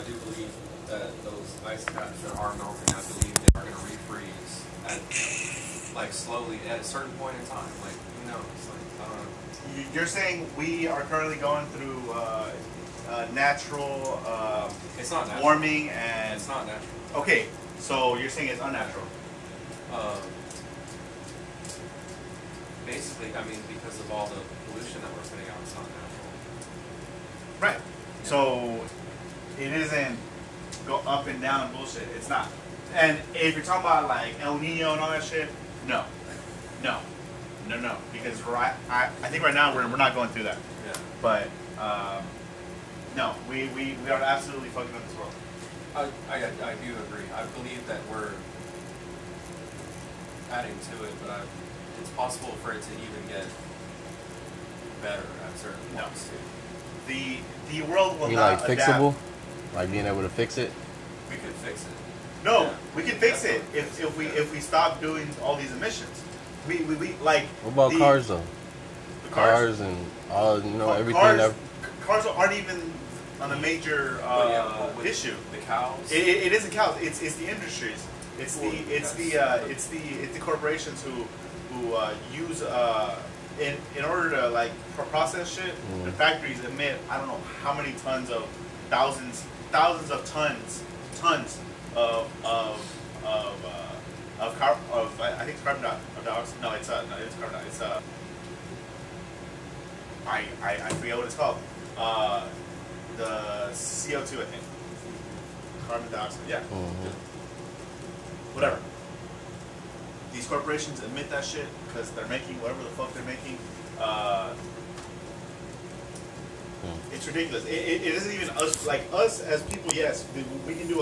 I do believe that those ice caps that are melting, I believe they are going to refreeze at like slowly at a certain point in time. Like who knows? Like I don't know. You- You're saying we are currently going through uh, uh, natural uh, It's not natural. warming and It's not natural. okay. So you're saying it's unnatural. Um, basically, I mean, because of all the pollution that we're putting out, it's not natural. Right. So it isn't go up and down bullshit. It's not. And if you're talking about like El Nino and all that shit, no, no, no, no. Because right, I, I think right now we're, we're not going through that. Yeah. But um, no, we, we, we are absolutely fucking up this world. I, I, I do agree. I believe that we're adding to it, but I, it's possible for it to even get better at certain No. points too. The the world will You not like adapt. fixable? Like being able to fix it? We could fix it. No, Yeah. we can fix it Definitely. if, if we if we stop doing all these emissions. We we, we like What about the- cars though? the Cars and all you know Ca- everything cars, that cars aren't even on a major But uh, yeah, but issue. The cows. It, it, it isn't cows. It's it's the industries. It's the it's the uh, it's the it's the corporations who who uh, use uh, in in order to like process shit. Mm. The factories emit I don't know how many tons of thousands thousands of tons tons of of of uh, of car of I, think it's carbon dioxide. No, it's uh no it's carbon dioxide. It's uh I, I I forget what it's called. Uh, the CO two I think. Carbon dioxide. Yeah Mhm. whatever. These corporations admit that shit because they're making whatever the fuck they're making. Uh, Hmm. Hmm. It's ridiculous. It, it, it isn't even us. Like us as people, yes, we, we can do